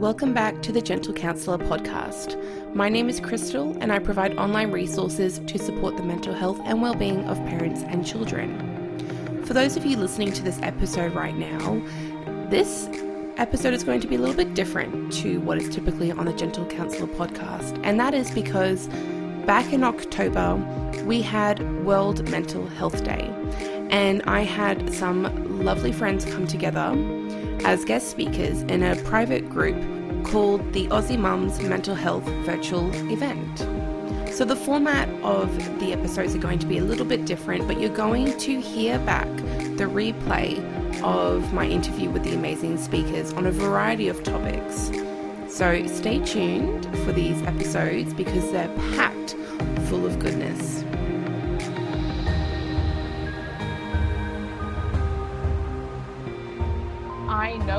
Welcome back to the Gentle Counsellor podcast. My name is Crystal, and I provide online resources to support the mental health and well-being of parents and children. For those of you listening to this episode right now, this episode is going to be a little bit different to what is typically on the Gentle Counsellor podcast, and that is because back in October we had World Mental Health Day, and I had some lovely friends come together as guest speakers in a private group called the Aussie Mums Mental Health Virtual Event. So, the format of the episodes are going to be a little bit different, but you're going to hear back the replay of my interview with the amazing speakers on a variety of topics. So, stay tuned for these episodes because they're packed full of goodness.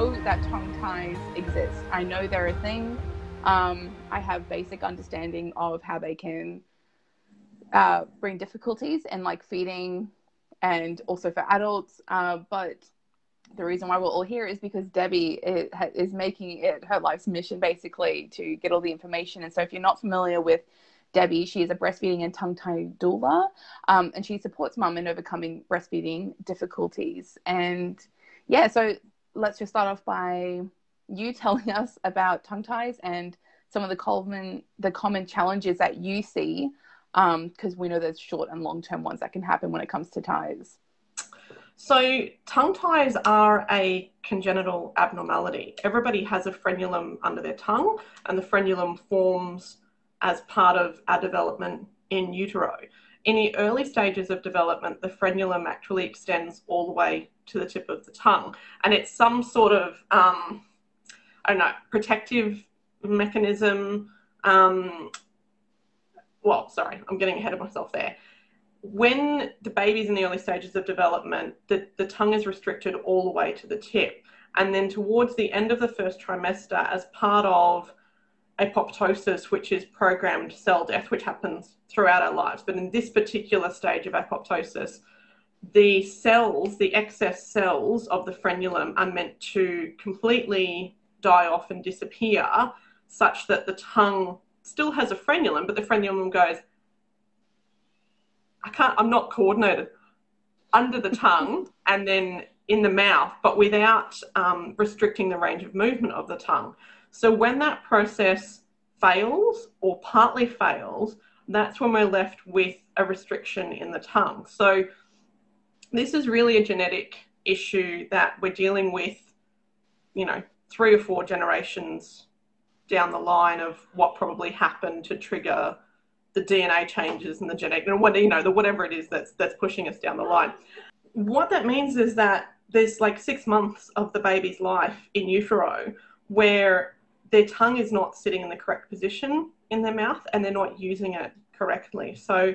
Know that tongue ties exist. I know they're a thing. Um, I have basic understanding of how they can uh, bring difficulties in like feeding and also for adults. Uh, but the reason why we're all here is because Debbie is making it her life's mission basically to get all the information. And so if you're not familiar with Debbie, she is a breastfeeding and tongue tie doula, um, and she supports mum in overcoming breastfeeding difficulties. And yeah, so let's just start off by you telling us about tongue ties and some of the common the common challenges that you see because um, we know there's short and long term ones that can happen when it comes to ties. So, tongue ties are a congenital abnormality. Everybody has a frenulum under their tongue, and the frenulum forms as part of our development in utero. In the early stages of development, the frenulum actually extends all the way to the tip of the tongue. And it's some sort of, um, I don't know, protective mechanism. Um, well, sorry, I'm getting ahead of myself there. When the baby's in the early stages of development, the, the tongue is restricted all the way to the tip. And then towards the end of the first trimester, as part of apoptosis, which is programmed cell death, which happens throughout our lives. But in this particular stage of apoptosis, the cells, the excess cells of the frenulum, are meant to completely die off and disappear, such that the tongue still has a frenulum, but the frenulum goes, I can't, I'm not coordinated under the tongue and then in the mouth, but without um, restricting the range of movement of the tongue. So when that process fails or partly fails, that's when we're left with a restriction in the tongue. So this is really a genetic issue that we're dealing with, you know, three or four generations down the line of what probably happened to trigger the DNA changes and the genetic, and what you know, the whatever it is that's that's pushing us down the line. What that means is that there's like six months of the baby's life in utero where their tongue is not sitting in the correct position in their mouth and they're not using it correctly. So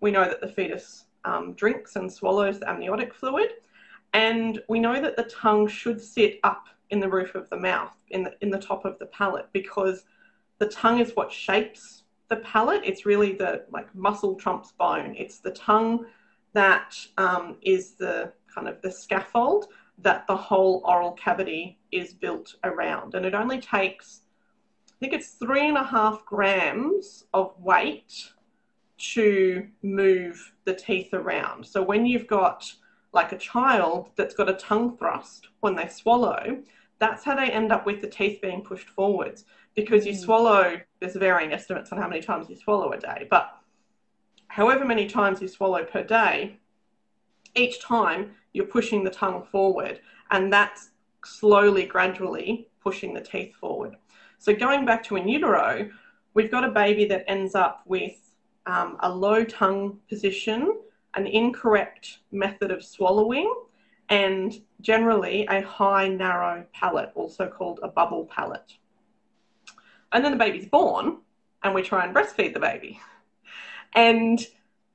we know that the fetus um, drinks and swallows the amniotic fluid. And we know that the tongue should sit up in the roof of the mouth, in the, in the top of the palate, because the tongue is what shapes the palate. It's really the like muscle trumps bone. It's the tongue that um, is the kind of the scaffold that the whole oral cavity is built around. And it only takes, I think it's three and a half grams of weight to move the teeth around. So when you've got like a child that's got a tongue thrust when they swallow, that's how they end up with the teeth being pushed forwards because you mm. swallow, there's varying estimates on how many times you swallow a day, but however many times you swallow per day, each time you're pushing the tongue forward and that's slowly, gradually pushing the teeth forward. So going back to in utero, we've got a baby that ends up with um, a low tongue position, an incorrect method of swallowing, and generally a high narrow palate, also called a bubble palate. And then the baby's born, and we try and breastfeed the baby. And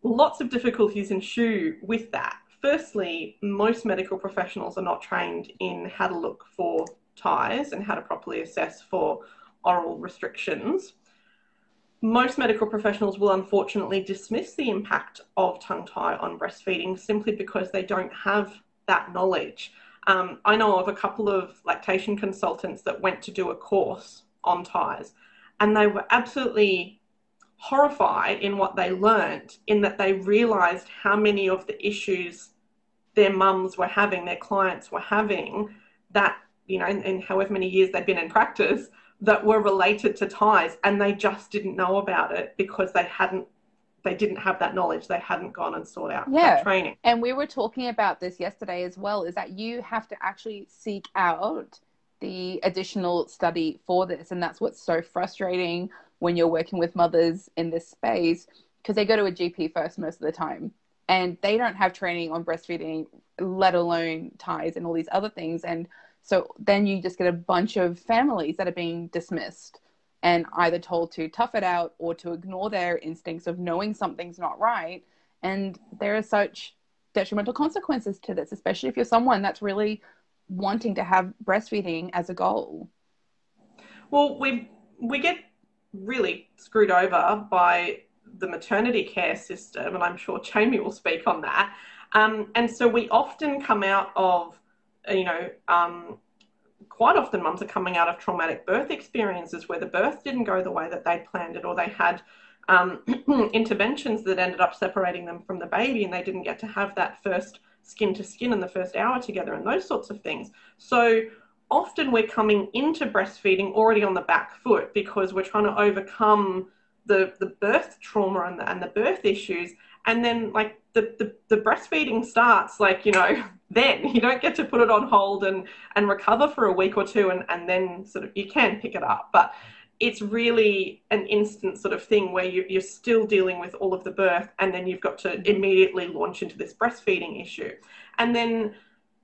lots of difficulties ensue with that. Firstly, most medical professionals are not trained in how to look for ties and how to properly assess for oral restrictions most medical professionals will unfortunately dismiss the impact of tongue tie on breastfeeding simply because they don't have that knowledge. Um, I know of a couple of lactation consultants that went to do a course on ties, and they were absolutely horrified in what they learnt, in that they realised how many of the issues their mums were having, their clients were having, that, you know, in, in however many years they'd been in practice, that were related to ties, and they just didn't know about it because they hadn't they didn't have that knowledge. They hadn't gone and sought out yeah. that training. And we were talking about this yesterday as well is that you have to actually seek out the additional study for this. And that's what's so frustrating when you're working with mothers in this space because they go to a gp first most of the time and they don't have training on breastfeeding let alone ties and all these other things. And so then you just get a bunch of families that are being dismissed and either told to tough it out or to ignore their instincts of knowing something's not right. And there are such detrimental consequences to this, especially if you're someone that's really wanting to have breastfeeding as a goal. Well, we we get really screwed over by the maternity care system, and I'm sure Jamie will speak on that. Um, and so we often come out of, you know, um, quite often mums are coming out of traumatic birth experiences where the birth didn't go the way that they'd planned it or they had um, interventions that ended up separating them from the baby and they didn't get to have that first skin to skin in the first hour together and those sorts of things. So often we're coming into breastfeeding already on the back foot because we're trying to overcome the, the birth trauma and the, and the birth issues. And then like the, the, the breastfeeding starts like, you know, then. You don't get to put it on hold and and recover for a week or two and and then sort of you can pick it up. But it's really an instant sort of thing where you, you're still dealing with all of the birth and then you've got to immediately launch into this breastfeeding issue. And then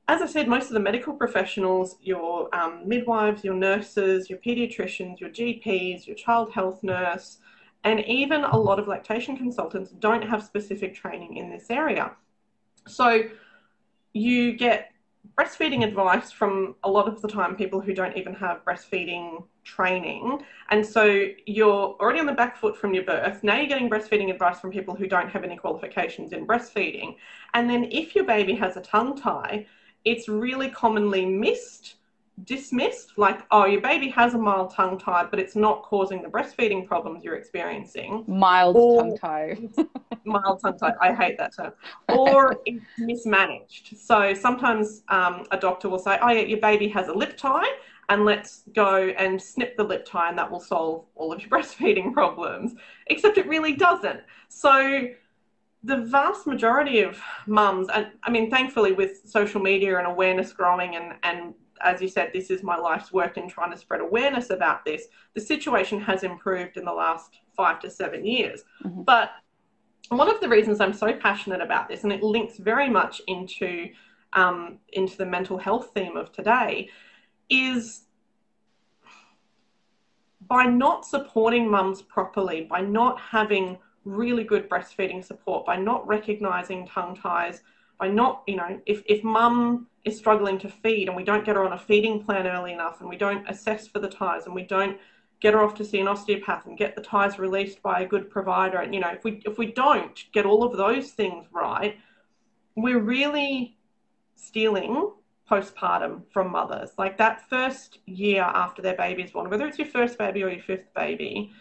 as I said, most of the medical professionals, your um, midwives, your nurses, your pediatricians, your GPs, your child health nurse, and even a lot of lactation consultants don't have specific training in this area. So you get breastfeeding advice from a lot of the time people who don't even have breastfeeding training. And so you're already on the back foot from your birth. Now you're getting breastfeeding advice from people who don't have any qualifications in breastfeeding. And then if your baby has a tongue tie, it's really commonly missed dismissed, like, oh, your baby has a mild tongue tie, but it's not causing the breastfeeding problems you're experiencing. Mild or, tongue tie. mild tongue tie. I hate that term. Or it's mismanaged. So sometimes um, a doctor will say, oh, yeah, your baby has a lip tie, and let's go and snip the lip tie, and that will solve all of your breastfeeding problems. Except it really doesn't. So the vast majority of mums, and I mean, thankfully, with social media and awareness growing and, and as you said, this is my life's work in trying to spread awareness about this. The situation has improved in the last five to seven years. Mm-hmm. But one of the reasons I'm so passionate about this, and it links very much into um, into the mental health theme of today, is by not supporting mums properly, by not having really good breastfeeding support, by not recognizing tongue ties, by not, you know, if, if mum is struggling to feed and we don't get her on a feeding plan early enough and we don't assess for the ties and we don't get her off to see an osteopath and get the ties released by a good provider. And you know if we if we don't get all of those things right we're really stealing postpartum from mothers. Like that first year after their baby is born whether it's your first baby or your fifth baby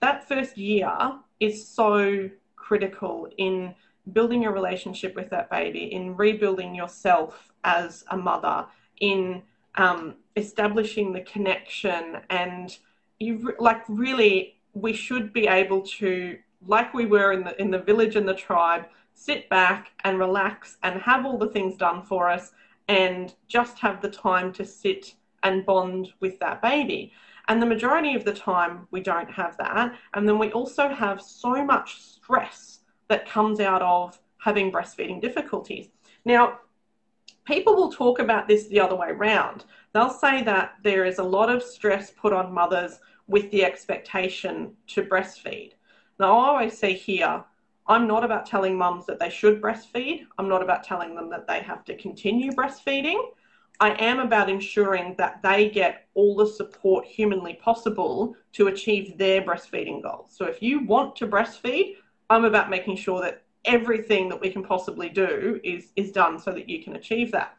that first year is so critical in building a relationship with that baby, in rebuilding yourself as a mother, in um, establishing the connection, and you like really, we should be able to, like we were in the in the village and the tribe, sit back and relax and have all the things done for us, and just have the time to sit and bond with that baby. And the majority of the time, we don't have that. And then we also have so much stress that comes out of having breastfeeding difficulties. Now, people will talk about this the other way around. They'll say that there is a lot of stress put on mothers with the expectation to breastfeed. Now, I always say here, I'm not about telling mums that they should breastfeed. I'm not about telling them that they have to continue breastfeeding. I am about ensuring that they get all the support humanly possible to achieve their breastfeeding goals. So if you want to breastfeed, I'm about making sure that everything that we can possibly do is is done so that you can achieve that.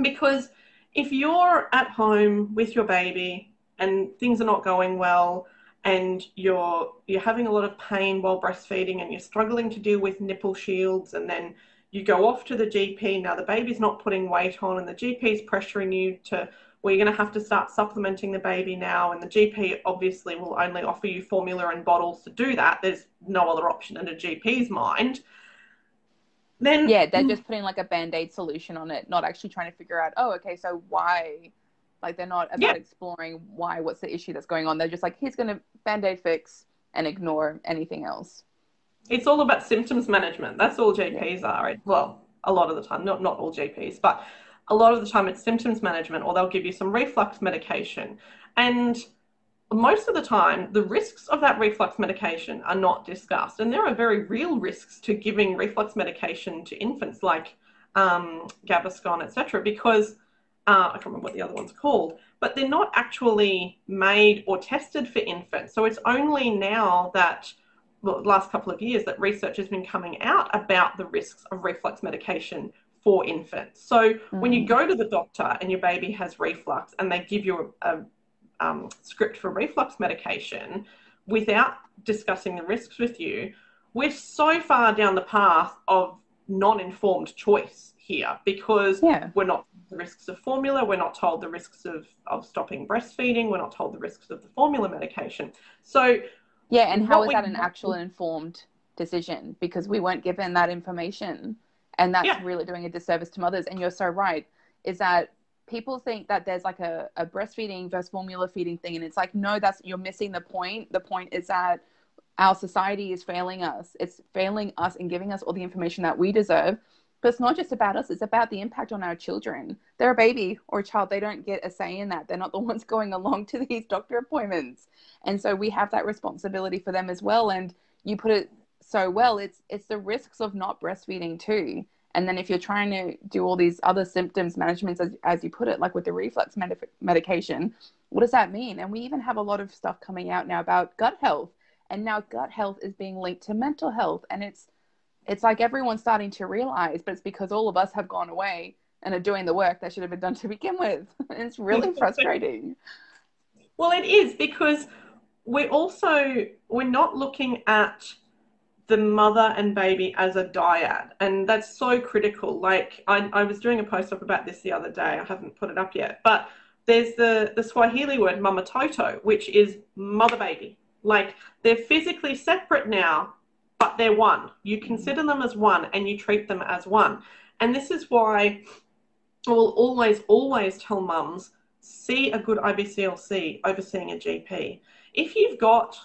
Because if you're at home with your baby and things are not going well and you're you're having a lot of pain while breastfeeding and you're struggling to deal with nipple shields and then you go off to the GP now the baby's not putting weight on and the GP's pressuring you to you're going to have to start supplementing the baby now and the GP obviously will only offer you formula and bottles to do that there's no other option in a GP's mind then yeah they're mm. just putting like a band-aid solution on it not actually trying to figure out oh okay so why like they're not about Yeah. exploring why what's the issue that's going on they're just like he's gonna band-aid fix and ignore anything else it's all about symptoms management. That's all GPs are. Right? Well, a lot of the time, not not all GPs, but a lot of the time it's symptoms management, or they'll give you some reflux medication. And most of the time, the risks of that reflux medication are not discussed. And there are very real risks to giving reflux medication to infants, like um, Gaviscon, etc., because uh, I can't remember what the other one's called, but they're not actually made or tested for infants. So it's only now that well, last couple of years that research has been coming out about the risks of reflux medication for infants. So when you go to the doctor and your baby has reflux and they give you a, a um, script for reflux medication without discussing the risks with you, we're so far down the path of non-informed choice here because yeah we're not the risks of formula, we're not told the risks of, of stopping breastfeeding, we're not told the risks of the formula medication. So yeah and how is that an actual informed decision because we weren't given that information and that's Yeah. really doing a disservice to mothers. And you're so right is that people think that there's like a, a breastfeeding versus formula feeding thing. And it's like no that's you're missing the point. The point is that our society is failing us. It's failing us in giving us all the information that we deserve. But it's not just about us. It's about the impact on our children. They're a baby or a child. They don't get a say in that. They're not the ones going along to these doctor appointments. And so we have that responsibility for them as well. And you put it so well it's it's the risks of not breastfeeding too. And then if you're trying to do all these other symptoms management as, as you put it like with the reflux med- medication what does that mean? And we even have a lot of stuff coming out now about gut health. And now gut health is being linked to mental health. And it's it's like everyone's starting to realize but it's because all of us have gone away and are doing the work that should have been done to begin with. It's really frustrating. Well, it is because we're also we're not looking at the mother and baby as a dyad, and that's so critical. Like I, I was doing a post up about this the other day. I haven't put it up yet, but there's the the Swahili word mama toto, which is mother baby. Like they're physically separate now, but they're one. You consider them as one, and you treat them as one. And this is why I will always, always tell mums see a good IBCLC overseeing a GP. If you've got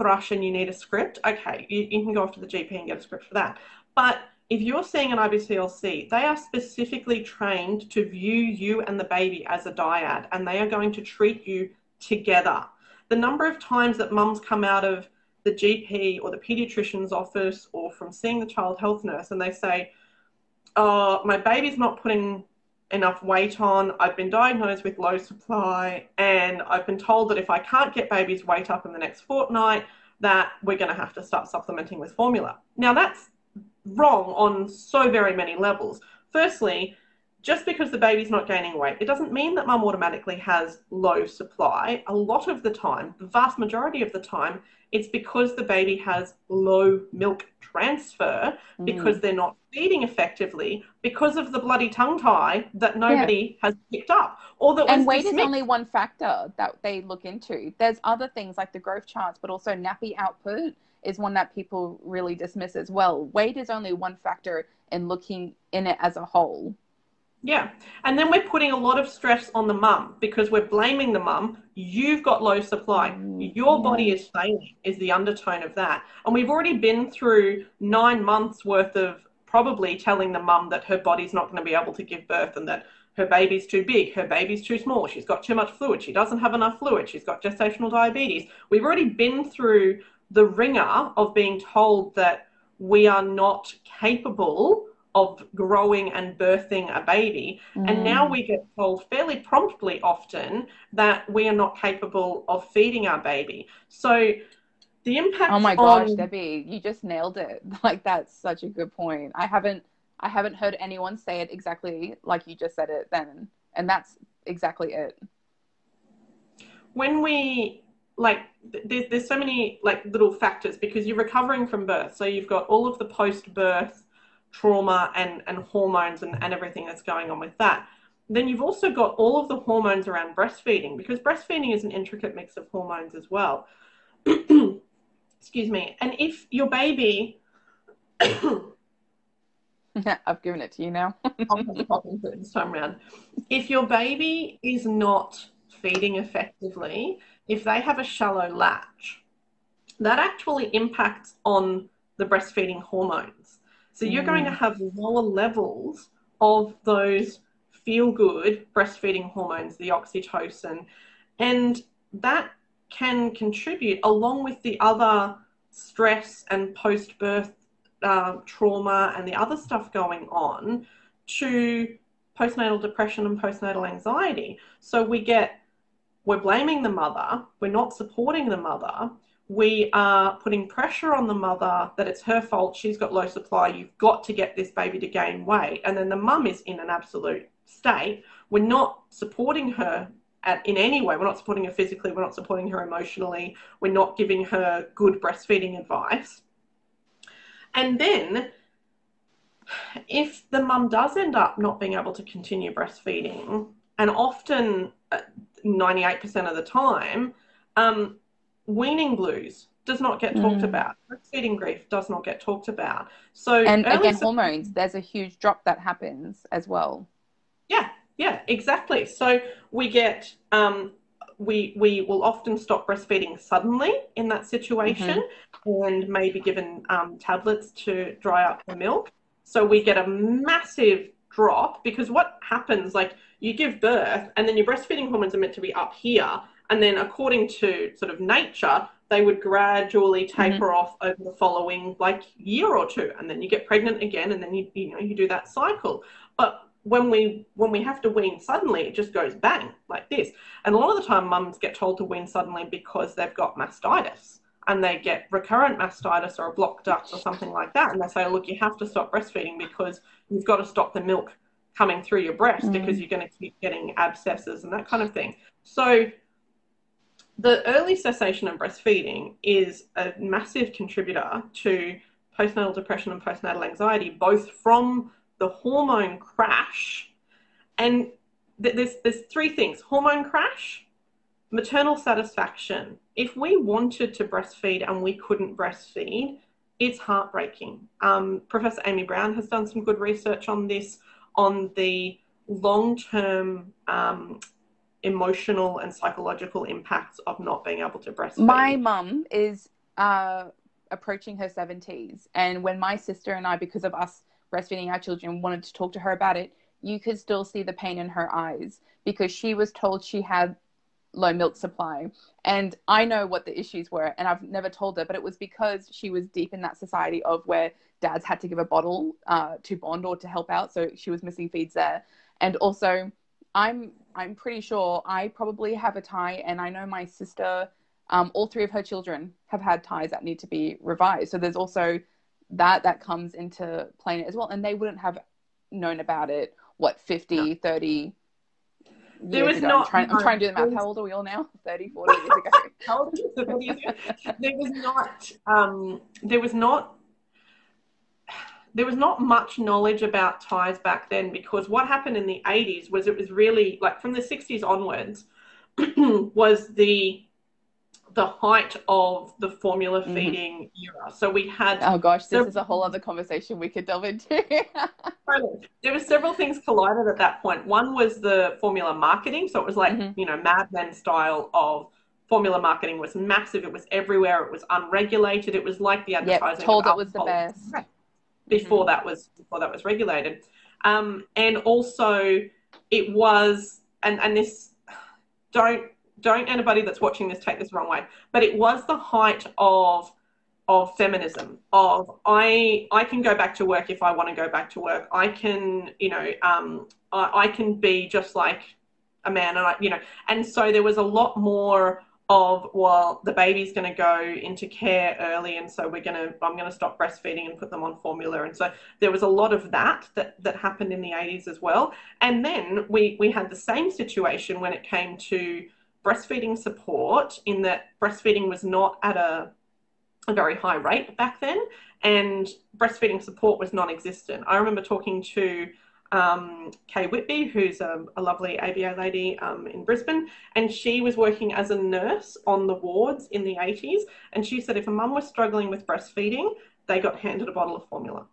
thrush and you need a script, okay, you, you can go off to the GP and get a script for that. But if you're seeing an IBCLC, they are specifically trained to view you and the baby as a dyad and they are going to treat you together. The number of times that mums come out of the GP or the pediatrician's office or from seeing the child health nurse and they say, Oh, my baby's not putting enough weight on. I've been diagnosed with low supply, and I've been told that if I can't get baby's weight up in the next fortnight, that we're going to have to start supplementing with formula. Now, that's wrong on so very many levels. Firstly, just because the baby's not gaining weight, it doesn't mean that mum automatically has low supply. A lot of the time, the vast majority of the time, it's because the baby has low milk transfer mm. because they're not feeding effectively because of the bloody tongue tie that nobody has picked up or that and weight is only one factor that they look into. There's other things like the growth charts, but also nappy output is one that people really dismiss as well. Weight is only one factor in looking in it as a whole. Yeah. And then we're putting a lot of stress on the mum because we're blaming the mum. You've got low supply. Mm, Your body is failing, is the undertone of that. And we've already been through nine months worth of probably telling the mum that her body's not going to be able to give birth and that her baby's too big, her baby's too small, she's got too much fluid, she doesn't have enough fluid, she's got gestational diabetes. We've already been through the wringer of being told that we are not capable of growing and birthing a baby. And now Mm. we get told fairly promptly often that we are not capable of feeding our baby. So the impact Oh my gosh, on Debbie, you just nailed it. Like that's such a good point. I haven't I haven't heard anyone say it exactly like you just said it then. And that's exactly it. When we like there's, there's so many like little factors because you're recovering from birth so you've got all of the post-birth trauma and and hormones and, and everything that's going on with that then you've also got all of the hormones around breastfeeding because breastfeeding is an intricate mix of hormones as well excuse me and if your baby I've given it to you now. this time around. If your baby is not feeding effectively, if they have a shallow latch, that actually impacts on the breastfeeding hormones. So you're mm. going to mm. have lower levels of those feel good breastfeeding hormones, the oxytocin, and that can contribute along with the other stress and post birth uh, trauma and the other stuff going on to postnatal depression and postnatal anxiety. So we get we're blaming the mother, we're not supporting the mother, we are putting pressure on the mother that it's her fault, she's got low supply, you've got to get this baby to gain weight. And then the mum is in an absolute state. We're not supporting her at, in any way. We're not supporting her physically, we're not supporting her emotionally, we're not giving her good breastfeeding advice. And then if the mum does end up not being able to continue breastfeeding, and often uh, 98% of the time, um, weaning blues does not get talked mm. about. Breastfeeding grief does not get talked about. So and again, hormones. There's a huge drop that happens as well. Yeah, yeah, exactly. So we get um, we we will often stop breastfeeding suddenly in that situation, mm-hmm. and maybe given um, tablets to dry up the milk. So we get a massive drop because what happens like you give birth and then your breastfeeding hormones are meant to be up here and then according to sort of nature they would gradually taper mm-hmm. off over the following like year or two and then you get pregnant again and then you you know you do that cycle but when we when we have to wean suddenly it just goes bang like this and a lot of the time mums get told to wean suddenly because they've got mastitis and they get recurrent mastitis or a blocked duct or something like that and they say look you have to stop breastfeeding because you've got to stop the milk coming through your breast mm. because you're going to keep getting abscesses and that kind of thing. So, the early cessation of breastfeeding is a massive contributor to postnatal depression and postnatal anxiety, both from the hormone crash and th- there's, there's three things hormone crash, maternal satisfaction. If we wanted to breastfeed and we couldn't breastfeed, it's heartbreaking. Um, Professor Amy Brown has done some good research on this on the long term um, emotional and psychological impacts of not being able to breastfeed. My mum is uh, approaching her 70s, and when my sister and I, because of us breastfeeding our children, wanted to talk to her about it, you could still see the pain in her eyes because she was told she had low milk supply. And I know what the issues were, and I've never told her, but it was because she was deep in that society of where dads had to give a bottle uh, to bond or to help out, so she was missing feeds there. And also, I'm I'm pretty sure I probably have a tie, and I know my sister, um, all three of her children have had ties that need to be revised. So there's also that that comes into play as well, and they wouldn't have known about it. What 50, no. 30 there was ago. not. I'm trying, I'm trying, to do the math. How old are we all now? 30, 40 years ago. How old there was not. Um, there was not there was not much knowledge about ties back then because what happened in the 80s was it was really like from the 60s onwards was the the height of the formula mm-hmm. feeding mm-hmm. era. So we had Oh gosh, this is a whole other conversation we could delve into. there were several things collided at that point. One was the formula marketing, so it was like, mm-hmm. you know, Mad Men style of formula marketing was massive. It was everywhere. It was unregulated. It was like the advertising. Yep, told it was the best before mm-hmm. that was before that was regulated, um, and also it was and and this don't don't anybody that's watching this take this wrong way, but it was the height of of feminism of I I can go back to work if I want to go back to work. I can you know um, I, I can be just like a man and I you know and so there was a lot more of well the baby's going to go into care early and so we're going to i'm going to stop breastfeeding and put them on formula. And so there was a lot of that that that happened in the 80s as well. And then we we had the same situation when it came to breastfeeding support in that breastfeeding was not at a, a very high rate back then and breastfeeding support was non-existent. I remember talking to um, Kay Whitby, who's a, a lovely ABA lady um, in Brisbane, and she was working as a nurse on the wards in the 80s. And she said if a mum was struggling with breastfeeding, they got handed a bottle of formula.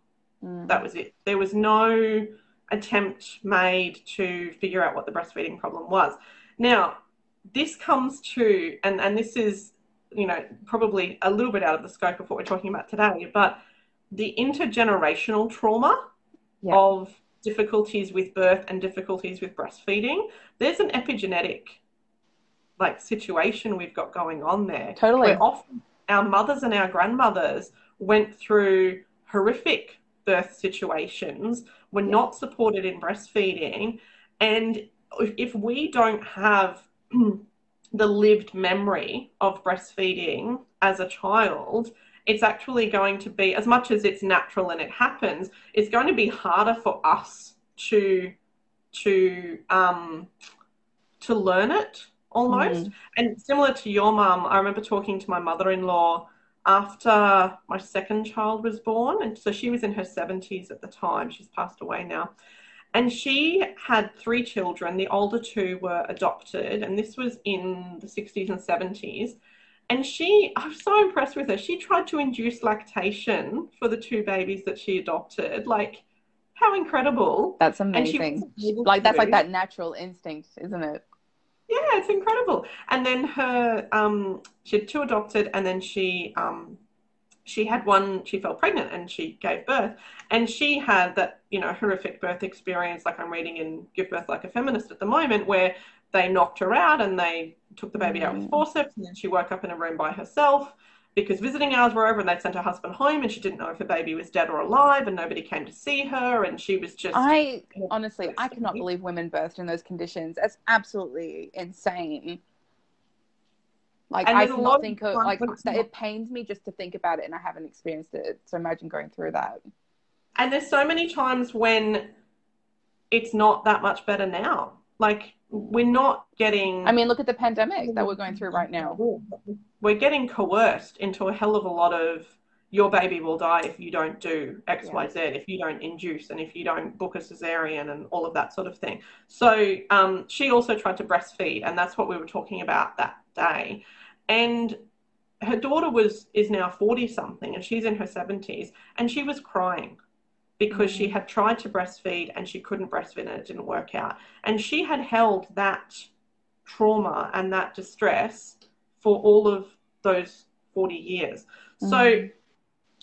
Mm. That was it. There was no attempt made to figure out what the breastfeeding problem was. Now, this comes to, and, and this is, you know, probably a little bit out of the scope of what we're talking about today, but the intergenerational trauma yeah. of difficulties with birth and difficulties with breastfeeding, there's an epigenetic like situation we've got going on there. Totally. Where often our mothers and our grandmothers went through horrific birth situations, were yeah. not supported in breastfeeding, and if we don't have the lived memory of breastfeeding as a child, it's actually going to be, as much as it's natural and it happens, it's going to be harder for us to to um, to learn it almost. Mm. And similar to your mum, I remember talking to my mother-in-law after my second child was born, and so she was in her seventies at the time. She's passed away now. And she had three children. The older two were adopted, and this was in the 60s and 70s. And she, I was so impressed with her. She tried to induce lactation for the two babies that she adopted. Like, how incredible. That's amazing. Like, that's like that natural instinct, isn't it? Yeah, it's incredible. And then her, um, she had two adopted, and then she, um, she had one, she fell pregnant and she gave birth. And she had that, you know, horrific birth experience, like I'm reading in Give Birth Like a Feminist at the moment, where they knocked her out and they took the baby out with mm. forceps and then she woke up in a room by herself because visiting hours were over and they'd sent her husband home and she didn't know if her baby was dead or alive and nobody came to see her and she was just I honestly I cannot believe women birthed in those conditions. That's absolutely insane. Like I cannot think of like it pains me just to think about it and I haven't experienced it. So imagine going through that. And there's so many times when it's not that much better now. Like we're not getting. I mean, look at the pandemic that we're going through right now. We're getting coerced into a hell of a lot of your baby will die if you don't do xyz yeah. If you don't induce, and if you don't book a cesarean, and all of that sort of thing. So um, she also tried to breastfeed, and that's what we were talking about that day. And her daughter was is now forty something, and she's in her seventies, and she was crying because she mm. had tried to breastfeed and she couldn't breastfeed and it didn't work out. And she had held that trauma and that distress for all of those 40 years. Mm. So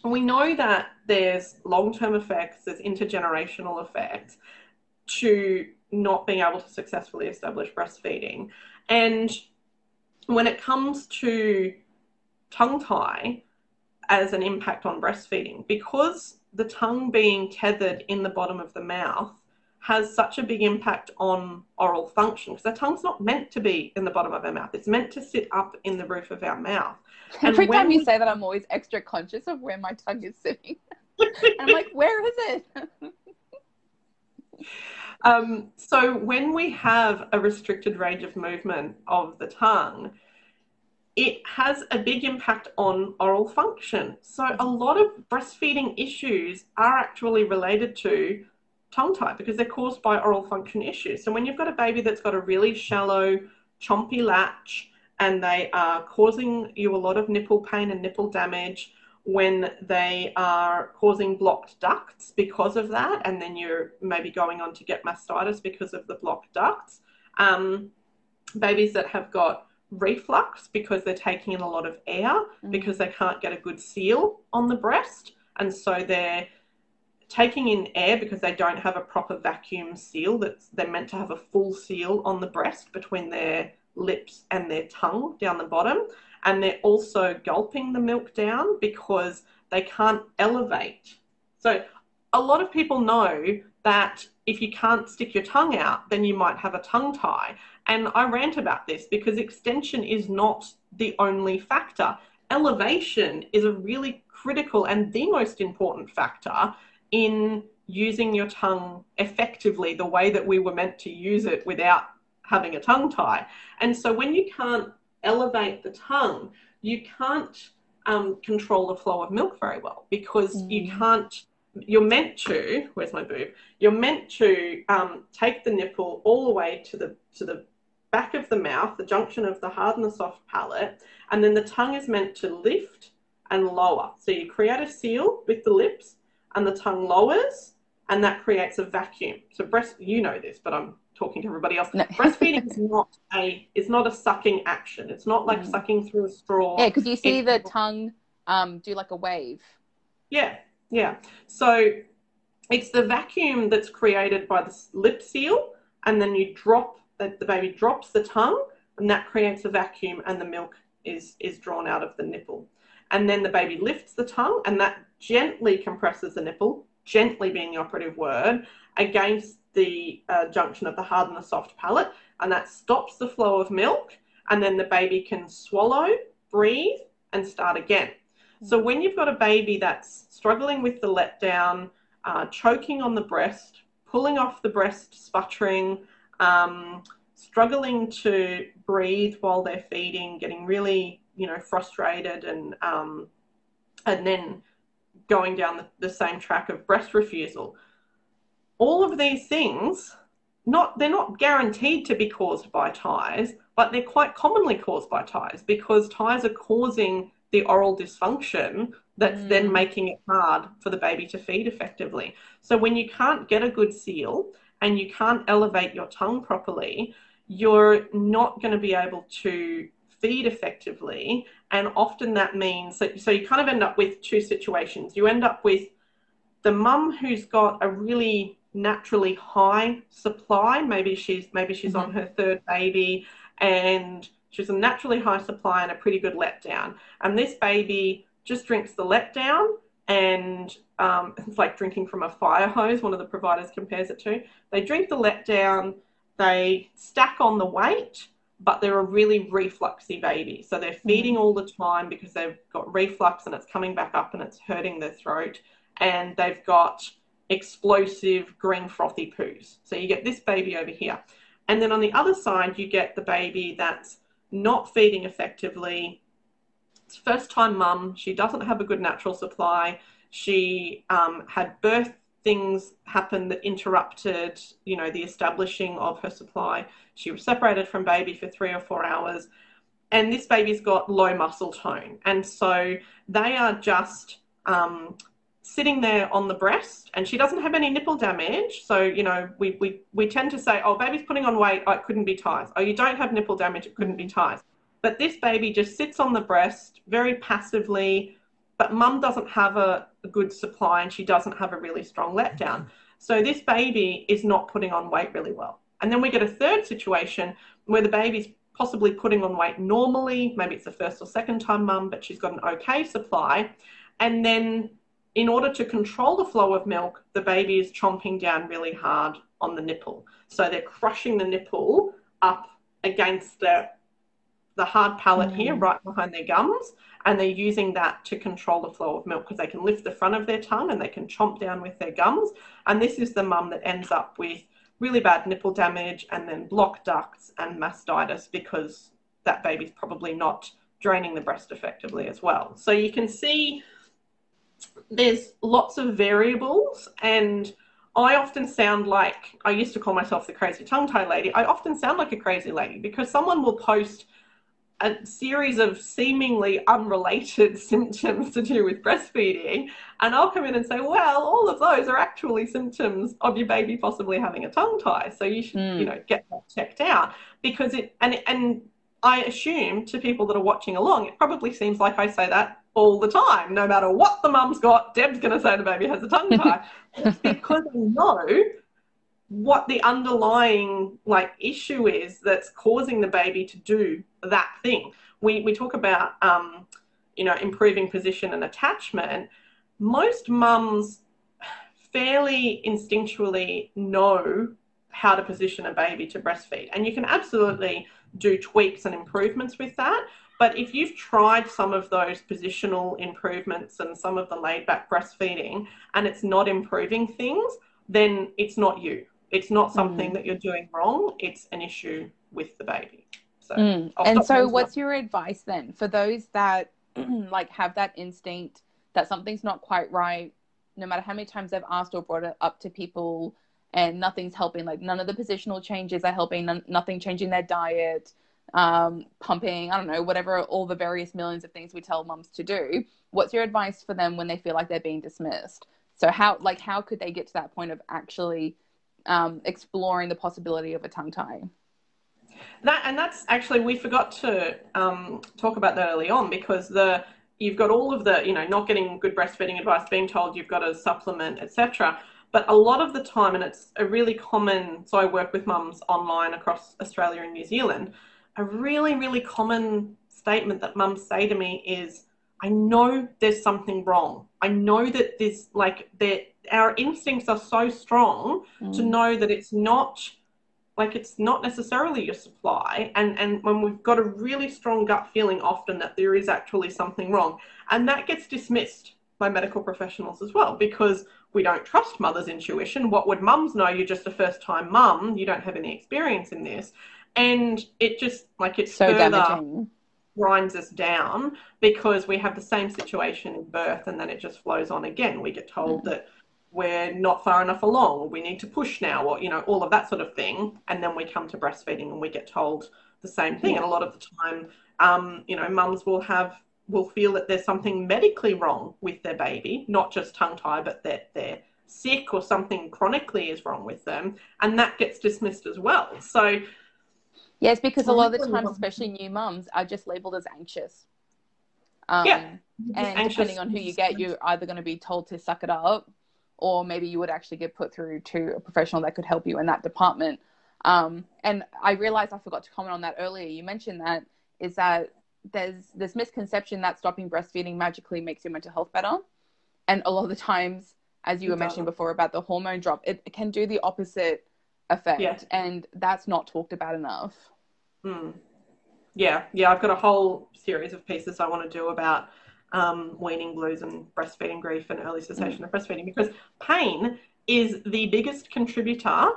we know that there's long term effects, there's intergenerational effects to not being able to successfully establish breastfeeding. And when it comes to tongue tie as an impact on breastfeeding, because the tongue being tethered in the bottom of the mouth has such a big impact on oral function because the tongue's not meant to be in the bottom of our mouth. It's meant to sit up in the roof of our mouth. And Every time you we... say that, I'm always extra conscious of where my tongue is sitting. I'm like, where is it? um, so when we have a restricted range of movement of the tongue, it has a big impact on oral function. So a lot of breastfeeding issues are actually related to tongue tie because they're caused by oral function issues. So when you've got a baby that's got a really shallow, chompy latch and they are causing you a lot of nipple pain and nipple damage when they are causing blocked ducts because of that, and then you're maybe going on to get mastitis because of the blocked ducts. Um, babies that have got reflux because they're taking in a lot of air mm. because they can't get a good seal on the breast. And so they're taking in air because they don't have a proper vacuum seal that's they're meant to have a full seal on the breast between their lips and their tongue down the bottom and they're also gulping the milk down because they can't elevate so a lot of people know that if you can't stick your tongue out then you might have a tongue tie And I rant about this because extension is not the only factor. Elevation is a really critical and the most important factor in using your tongue effectively the way that we were meant to use it without having a tongue tie. And so when you can't elevate the tongue, you can't um, control the flow of milk very well because mm. you can't. You're meant to. Where's my boob? You're meant to um, take the nipple all the way to the to the back of the mouth, the junction of the hard and the soft palate, and then the tongue is meant to lift and lower. So you create a seal with the lips, and the tongue lowers, and that creates a vacuum. So breast, you know this, but I'm talking to everybody else. No. Breastfeeding is not a it's not a sucking action. It's not like mm. sucking through a straw. Yeah, because you see the tongue um, do like a wave. Yeah, yeah. So it's the vacuum that's created by the lip seal, and then you drop that the baby drops the tongue, and that creates a vacuum, and the milk is is drawn out of the nipple. And then the baby lifts the tongue, and that gently compresses the nipple, gently being the operative word, against the uh, junction of the hard and the soft palate, and that stops the flow of milk, and then the baby can swallow, breathe, and start again. So when you've got a baby that's struggling with the letdown, uh, choking on the breast, pulling off the breast, sputtering, um, struggling to breathe while they're feeding, getting really, you know, frustrated, and um, and then going down the, the same track of breast refusal all of these things not they're not guaranteed to be caused by ties but they're quite commonly caused by ties because ties are causing the oral dysfunction that's mm. then making it hard for the baby to feed effectively so when you can't get a good seal and you can't elevate your tongue properly you're not going to be able to feed effectively and often that means that so you kind of end up with two situations you end up with the mum who's got a really naturally high supply. Maybe she's maybe she's mm-hmm. on her third baby and she's a naturally high supply and a pretty good letdown. And this baby just drinks the letdown and um, it's like drinking from a fire hose, one of the providers compares it to. They drink the letdown, they stack on the weight, but they're a really refluxy baby. So they're mm-hmm. feeding all the time because they've got reflux and it's coming back up and it's hurting their throat. And they've got explosive green frothy poos. So you get this baby over here. And then on the other side, you get the baby that's not feeding effectively. It's first time mum. She doesn't have a good natural supply. She um, had birth things happen that interrupted, you know, the establishing of her supply. She was separated from baby for three or four hours. And this baby's got low muscle tone. And so they are just um, sitting there on the breast and she doesn't have any nipple damage. So, you know, we, we, we tend to say, oh, baby's putting on weight, oh, it couldn't be ties. Oh, you don't have nipple damage, it couldn't be ties. But this baby just sits on the breast very passively, but mum doesn't have a, a good supply and she doesn't have a really strong letdown. So this baby is not putting on weight really well. And then we get a third situation where the baby's possibly putting on weight normally. Maybe it's the first or second time mum, but she's got an okay supply. And then in order to control the flow of milk, the baby is chomping down really hard on the nipple. So they're crushing the nipple up against the, the hard palate mm. here, right behind their gums, and they're using that to control the flow of milk because they can lift the front of their tongue and they can chomp down with their gums. And this is the mum that ends up with really bad nipple damage and then blocked ducts and mastitis because that baby's probably not draining the breast effectively as well. So you can see there's lots of variables and I often sound like I used to call myself the crazy tongue tie lady. I often sound like a crazy lady because someone will post a series of seemingly unrelated symptoms to do with breastfeeding, and I'll come in and say, "Well, all of those are actually symptoms of your baby possibly having a tongue tie, so you should, mm. you know, get that checked out." Because it and and I assume to people that are watching along, it probably seems like I say that all the time. No matter what the mum's got, Deb's going to say the baby has a tongue tie. because I know what the underlying like issue is that's causing the baby to do that thing. We we talk about um, you know improving position and attachment. Most mums fairly instinctually know how to position a baby to breastfeed. And you can absolutely do tweaks and improvements with that. But if you've tried some of those positional improvements and some of the laid back breastfeeding and it's not improving things, then it's not you. It's not something mm. that you're doing wrong. It's an issue with the baby. So, mm. and so, what's your advice then for those that like have that instinct that something's not quite right? No matter how many times they've asked or brought it up to people, and nothing's helping. Like none of the positional changes are helping. None, nothing changing their diet, um, pumping. I don't know, whatever. All the various millions of things we tell mums to do. What's your advice for them when they feel like they're being dismissed? So how like how could they get to that point of actually um, exploring the possibility of a tongue tie? That and that's actually we forgot to um, talk about that early on because the you've got all of the you know not getting good breastfeeding advice, being told you've got to supplement, etc. But a lot of the time, and it's a really common. So I work with mums online across Australia and New Zealand. A really really common statement that mums say to me is, "I know there's something wrong. I know that this like that our instincts are so strong mm. to know that it's not." like it's not necessarily your supply. And and when we've got a really strong gut feeling often that there is actually something wrong. And that gets dismissed by medical professionals as well because we don't trust mother's intuition. What would mums know? You're just a first time mum. You don't have any experience in this. And it just like it's so damaging. grinds us down because we have the same situation in birth and then it just flows on again. We get told mm-hmm. that we're not far enough along, we need to push now, or, you know, all of that sort of thing. And then we come to breastfeeding and we get told the same thing. And a lot of the time, um, you know, mums will have, will feel that there's something medically wrong with their baby, not just tongue tie, but that they're sick or something chronically is wrong with them. And that gets dismissed as well. So, Yes, because a lot of the times, especially new mums, are just labeled as anxious. Um, yeah. And anxious. depending on who you get, you're either going to be told to suck it up or maybe you would actually get put through to a professional that could help you in that department. Um, and I realized I forgot to comment on that earlier. You mentioned that is that there's this misconception that stopping breastfeeding magically makes your mental health better, and a lot of the times, as you were mentioning before about the hormone drop, it, it can do the opposite effect, yeah. and that's not talked about enough. Hmm. Yeah, yeah, I've got a whole series of pieces I want to do about um, weaning blues and breastfeeding grief and early cessation mm. of breastfeeding because pain is the biggest contributor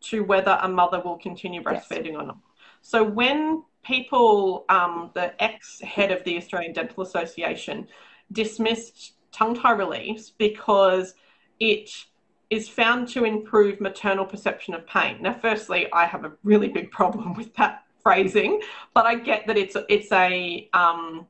to whether a mother will continue breastfeeding yes. or not. So when people, um, the ex head of the Australian Dental Association, dismissed tongue tie release because it is found to improve maternal perception of pain. Now, firstly, I have a really big problem with that phrasing, but I get that it's it's a um,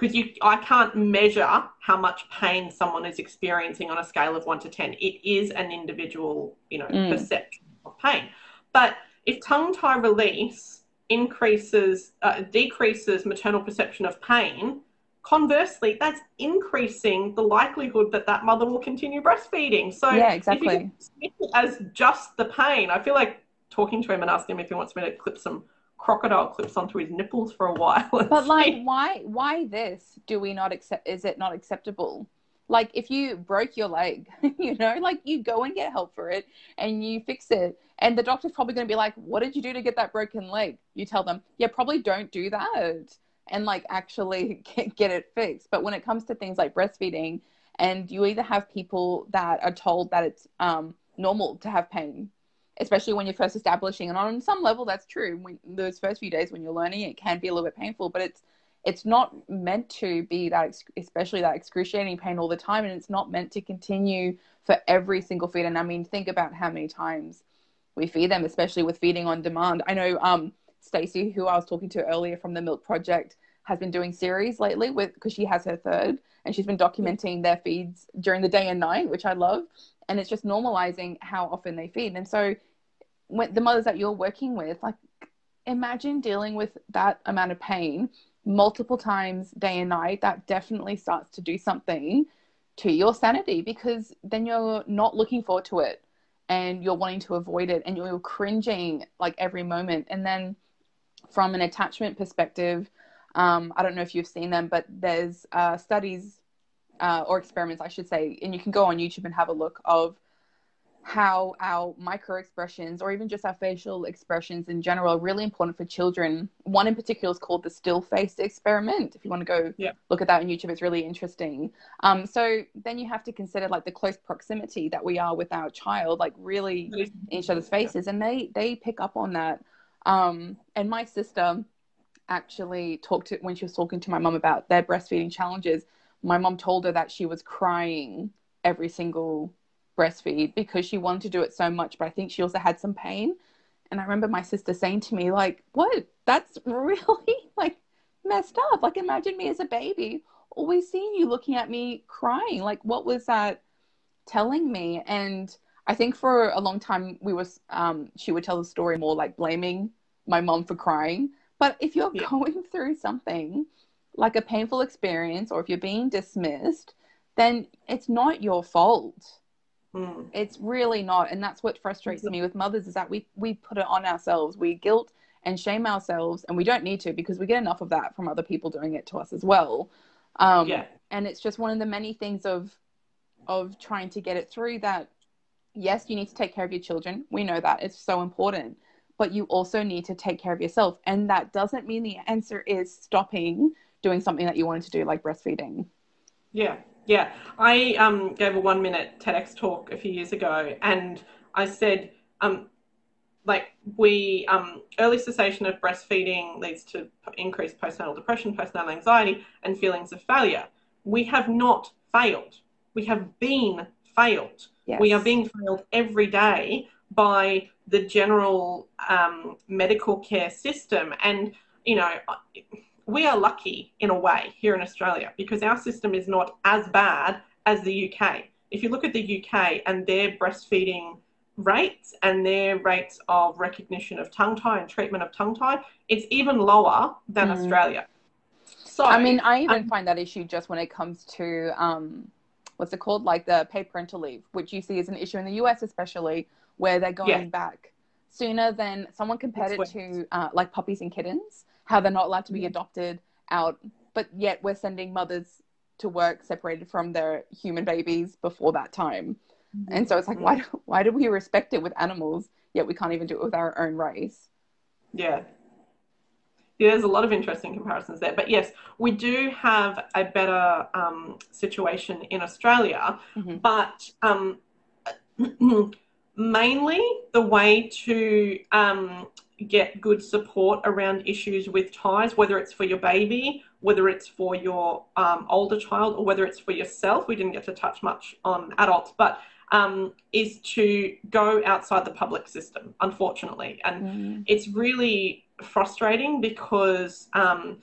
because you I can't measure how much pain someone is experiencing on a scale of one to ten. It is an individual, you know, mm. perception of pain. But if tongue tie release increases uh, decreases maternal perception of pain, conversely, that's increasing the likelihood that that mother will continue breastfeeding. So yeah, exactly. as just the pain, I feel like talking to him and asking him if he wants me to clip some crocodile clips onto his nipples for a while. But like, why? Why this? Do we not accept? Is it not acceptable? Like, if you broke your leg, you know, like you go and get help for it and you fix it, and the doctor's probably going to be like, "What did you do to get that broken leg?" You tell them, "Yeah, probably don't do that," and like actually get, get it fixed. But when it comes to things like breastfeeding, and you either have people that are told that it's um, normal to have pain especially when you're first establishing. And on some level, that's true. When, those first few days when you're learning, it can be a little bit painful, but it's it's not meant to be that, especially that excruciating pain all the time, and it's not meant to continue for every single feed. And I mean, think about how many times we feed them, especially with feeding on demand. I know um, Stacey, who I was talking to earlier from the Milk Project, has been doing series lately with because she has her third, and she's been documenting their feeds during the day and night, which I love. And it's just normalizing how often they feed. And so when the mothers that you're working with, like imagine dealing with that amount of pain multiple times day and night. That definitely starts to do something to your sanity because then you're not looking forward to it and you're wanting to avoid it and you're cringing like every moment. And then from an attachment perspective, um, I don't know if you've seen them, but there's uh, studies uh, or experiments, I should say, and you can go on YouTube and have a look of how our micro expressions or even just our facial expressions in general are really important for children. One in particular is called the still face experiment. If you want to go Yeah. look at that on YouTube, it's really interesting. Um, so then you have to consider like the close proximity that we are with our child, like really in each other's faces, and they they pick up on that. Um, and my sister actually talked to when she was talking to my mum about their breastfeeding challenges. My mom told her that she was crying every single breastfeed because she wanted to do it so much, but I think she also had some pain. And I remember my sister saying to me, like, what? That's really like messed up. Like, imagine me as a baby, always seeing you looking at me crying. Like, what was that telling me? And I think for a long time we was um she would tell the story more like blaming my mom for crying. But if you're Yeah. going through something like a painful experience or if you're being dismissed, then it's not your fault Mm. it's really not and that's what frustrates me with mothers is that we we put it on ourselves. We guilt and shame ourselves and we don't need to because we get enough of that from other people doing it to us as well. Um Yeah. and it's just one of the many things of of trying to get it through that yes you need to take care of your children. We know that. It's so important. But you also need to take care of yourself. And that doesn't mean the answer is stopping doing something that you wanted to do like breastfeeding. Yeah, yeah. I um, gave a one minute TEDx talk a few years ago, and I said, um, like, we um, early cessation of breastfeeding leads to increased postnatal depression, postnatal anxiety, and feelings of failure. We have not failed. We have been failed. yes We are being failed every day by the general um, medical care system. And, you know, we are lucky in a way here in Australia because our system is not as bad as the UK. If you look at the UK and their breastfeeding rates and their rates of recognition of tongue tie and treatment of tongue tie, it's even lower than Mm. Australia. So, I mean, I even um, find that issue just when it comes to um, what's it called, like the paid parental leave, which you see is an issue in the US, especially where they're going Yeah. back sooner than someone compared it to uh, like puppies and kittens, how they're not allowed to be adopted out, but yet we're sending mothers to work separated from their human babies before that time. And so it's like, why do, why do we respect it with animals, yet we can't even do it with our own race? Yeah. Yeah, there's a lot of interesting comparisons there. But yes, we do have a better um, situation in Australia. Mhm. But um, mainly the way to um, get good support around issues with ties, whether it's for your baby, whether it's for your um, older child, or whether it's for yourself, we didn't get to touch much on adults, but um, is to go outside the public system, unfortunately. And Mm. it's really frustrating because um,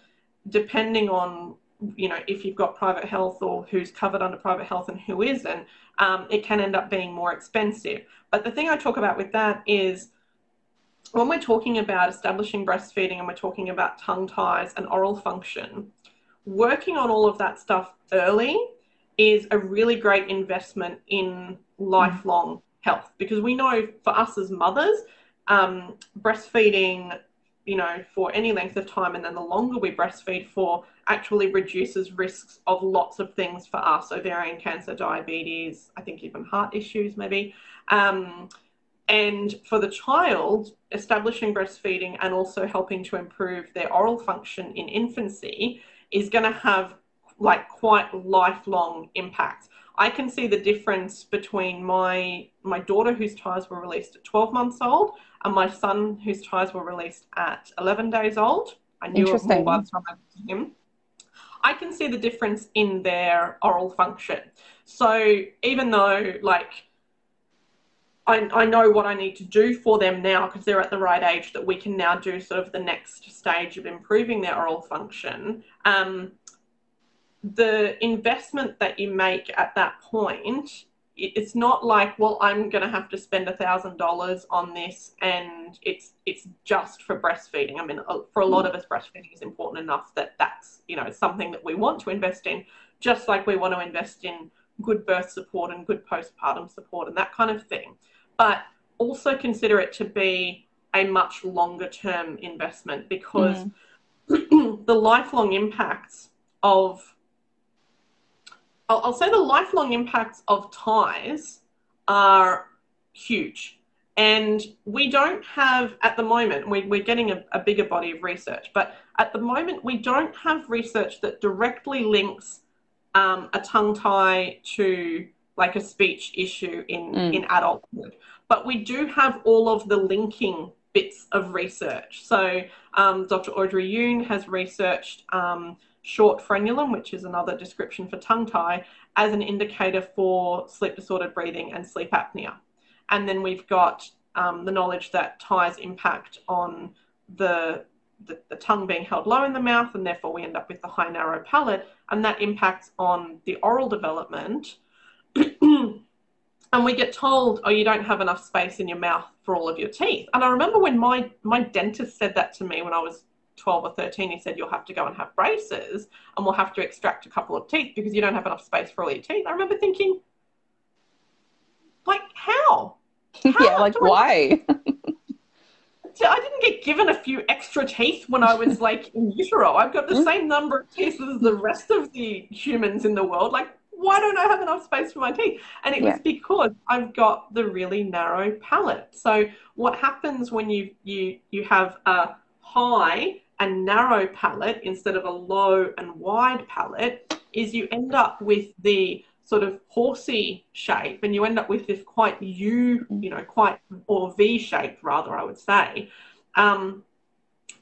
depending on you know if you've got private health or who's covered under private health and who isn't um, it can end up being more expensive but the thing i talk about with that is when we're talking about establishing breastfeeding and we're talking about tongue ties and oral function working on all of that stuff early is a really great investment in lifelong health because we know for us as mothers um, breastfeeding you know, for any length of time, and then the longer we breastfeed for actually reduces risks of lots of things for us ovarian cancer, diabetes, I think even heart issues, maybe. Um, and for the child, establishing breastfeeding and also helping to improve their oral function in infancy is going to have like quite lifelong impacts. I can see the difference between my my daughter whose ties were released at 12 months old and my son whose ties were released at 11 days old. I knew it more by the time I him. I can see the difference in their oral function. So even though like I, I know what I need to do for them now because they're at the right age that we can now do sort of the next stage of improving their oral function. Um, the investment that you make at that point, it- it's not like, well, I'm going to have to spend a thousand dollars on this, and it's it's just for breastfeeding. I mean, for a lot of us, breastfeeding is important enough that that's you know something that we want to invest in, just like we want to invest in good birth support and good postpartum support and that kind of thing. But also consider it to be a much longer term investment because the lifelong impacts of I'll, I'll say the lifelong impacts of ties are huge. And we don't have, at the moment, we, we're getting a, a bigger body of research, but at the moment, we don't have research that directly links um, a tongue tie to like a speech issue in, mm. in adulthood. But we do have all of the linking bits of research. So um, Dr. Audrey Yoon has researched um, short frenulum, which is another description for tongue tie, as an indicator for sleep disordered breathing and sleep apnea. And then we've got um, the knowledge that ties impact on the, the, the tongue being held low in the mouth, and therefore we end up with the high narrow palate, and that impacts on the oral development. and we get told, oh, you don't have enough space in your mouth for all of your teeth. And I remember when my, my dentist said that to me when I was 12 or 13, he said, you'll have to go and have braces and we'll have to extract a couple of teeth because you don't have enough space for all your teeth. I remember thinking, like, how? how yeah, like, why? I didn't get given a few extra teeth when I was like in utero. I've got the mm. same number of teeth as the rest of the humans in the world. Like, why don't I have enough space for my teeth? And it yeah. was because I've got the really narrow palate. So what happens when you you you have a high and narrow palate instead of a low and wide palate is you end up with the sort of horsey shape and you end up with this quite U, you know, quite or V shaped rather, I would say. Um,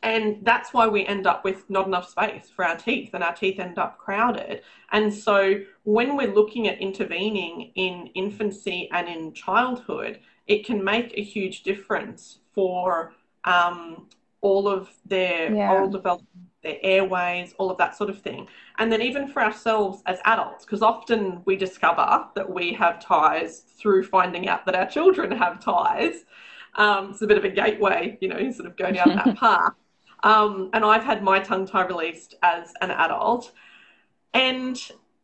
and that's why we end up with not enough space for our teeth and our teeth end up crowded. And so when we're looking at intervening in infancy and in childhood, it can make a huge difference for um, all of their yeah. oral development, their airways, all of that sort of thing. And then even for ourselves as adults, because often we discover that we have ties through finding out that our children have ties. Um, it's a bit of a gateway, you know, sort of go down that path. Um, and I've had my tongue tie released as an adult. And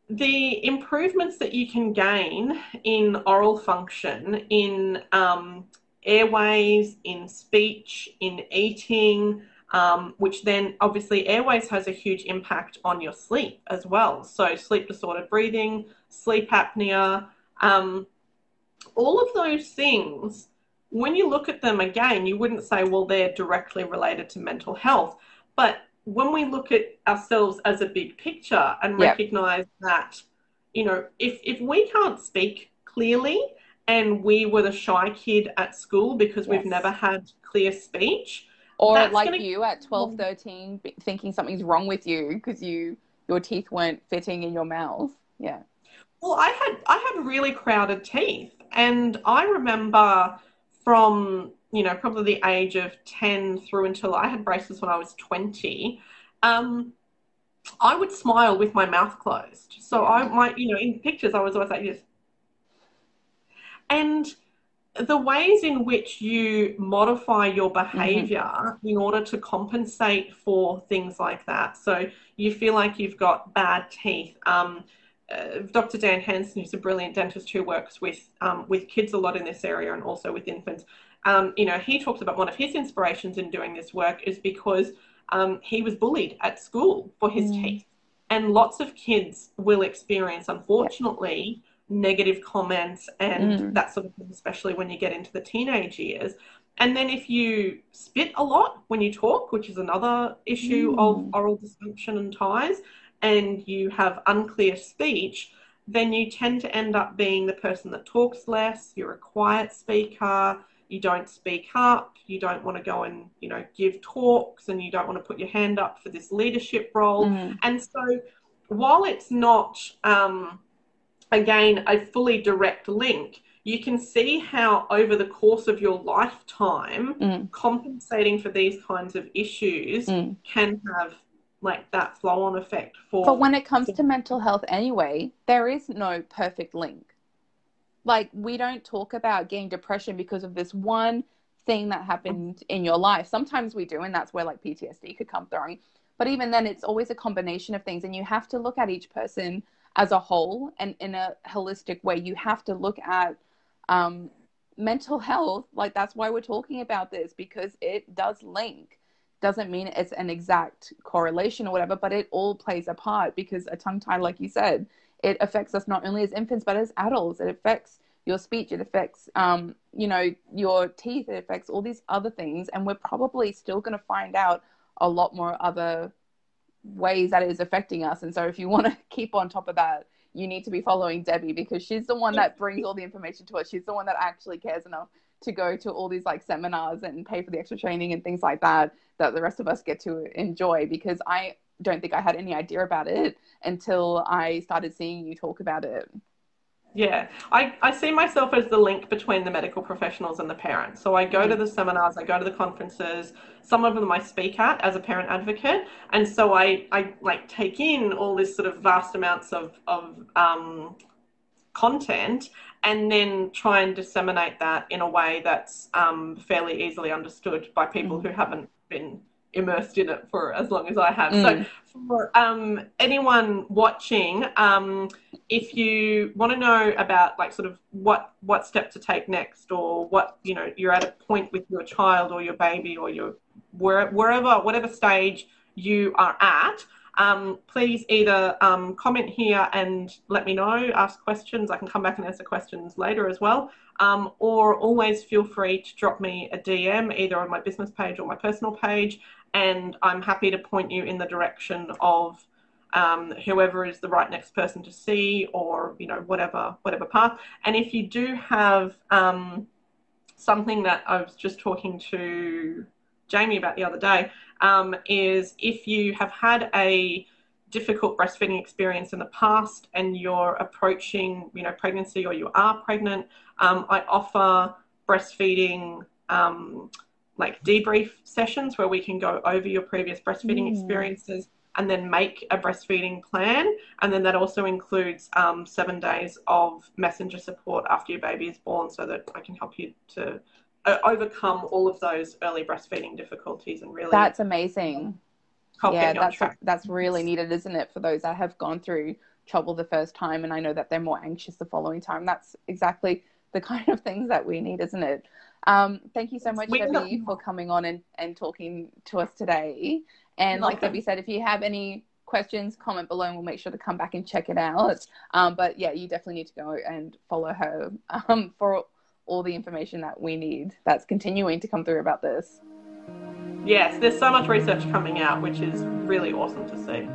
the improvements that you can gain in oral function, in um, airways, in speech, in eating, um, which then obviously airways has a huge impact on your sleep as well. So, sleep disordered breathing, sleep apnea, um, all of those things when you look at them again, you wouldn't say, well, they're directly related to mental health. But when we look at ourselves as a big picture and yep. recognize that, you know, if, if we can't speak clearly and we were the shy kid at school because yes. we've never had clear speech. Or like gonna... you at 12, 13, thinking something's wrong with you because you your teeth weren't fitting in your mouth. Yeah. Well, I had I had really crowded teeth, and I remember from you know probably the age of 10 through until I had braces when I was 20 um, I would smile with my mouth closed. So I might you know in pictures I was always like this. And the ways in which you modify your behavior mm-hmm. in order to compensate for things like that. So you feel like you've got bad teeth. Um, uh, Dr. Dan Hansen, who's a brilliant dentist who works with um, with kids a lot in this area and also with infants, um, you know, he talks about one of his inspirations in doing this work is because um, he was bullied at school for his mm. teeth, and lots of kids will experience, unfortunately, negative comments and mm. that sort of thing, especially when you get into the teenage years. And then if you spit a lot when you talk, which is another issue mm. of oral dysfunction and ties, and you have unclear speech, then you tend to end up being the person that talks less, you're a quiet speaker, you don't speak up, you don't want to go and, you know, give talks and you don't want to put your hand up for this leadership role. Mm. And so while it's not um, again a fully direct link, you can see how over the course of your lifetime, mm. compensating for these kinds of issues mm. can have like that flow on effect for But when it comes to mental health anyway, there is no perfect link. Like we don't talk about getting depression because of this one thing that happened in your life. Sometimes we do and that's where like PTSD could come through. But even then it's always a combination of things and you have to look at each person as a whole and in a holistic way. You have to look at um, mental health. Like that's why we're talking about this because it does link doesn't mean it's an exact correlation or whatever, but it all plays a part because a tongue tie, like you said, it affects us not only as infants but as adults. It affects your speech, it affects, um, you know, your teeth, it affects all these other things. And we're probably still going to find out a lot more other ways that it is affecting us. And so if you want to keep on top of that, you need to be following Debbie because she's the one that brings all the information to us. She's the one that actually cares enough to go to all these like seminars and pay for the extra training and things like that that the rest of us get to enjoy because I don't think I had any idea about it until I started seeing you talk about it. Yeah, I, I see myself as the link between the medical professionals and the parents. So I go to the seminars, I go to the conferences, some of them I speak at as a parent advocate. And so I, I like take in all this sort of vast amounts of, of um, content and then try and disseminate that in a way that's um, fairly easily understood by people mm. who haven't been immersed in it for as long as I have. Mm. So, for um, anyone watching, um, if you want to know about like sort of what what step to take next, or what you know you're at a point with your child or your baby or your where, wherever whatever stage you are at. Um, please either um, comment here and let me know, ask questions. I can come back and answer questions later as well. Um, or always feel free to drop me a DM either on my business page or my personal page and I'm happy to point you in the direction of um, whoever is the right next person to see, or you know whatever whatever path. And if you do have um, something that I was just talking to Jamie about the other day, um, is if you have had a difficult breastfeeding experience in the past and you're approaching you know pregnancy or you are pregnant, um, I offer breastfeeding um, like debrief sessions where we can go over your previous breastfeeding mm. experiences and then make a breastfeeding plan. And then that also includes um, seven days of messenger support after your baby is born so that I can help you to overcome all of those early breastfeeding difficulties and really. That's amazing. yeah, that's, that's really needed, isn't it, for those that have gone through trouble the first time and I know that they're more anxious the following time. That's exactly the kind of things that we need, isn't it? Um, thank you so much, Debbie, for coming on and, and talking to us today. And like Debbie said, if you have any questions, comment below and we'll make sure to come back and check it out. Um, but yeah, you definitely need to go and follow her um, for all the information that we need that's continuing to come through about this. Yes, there's so much research coming out, which is really awesome to see.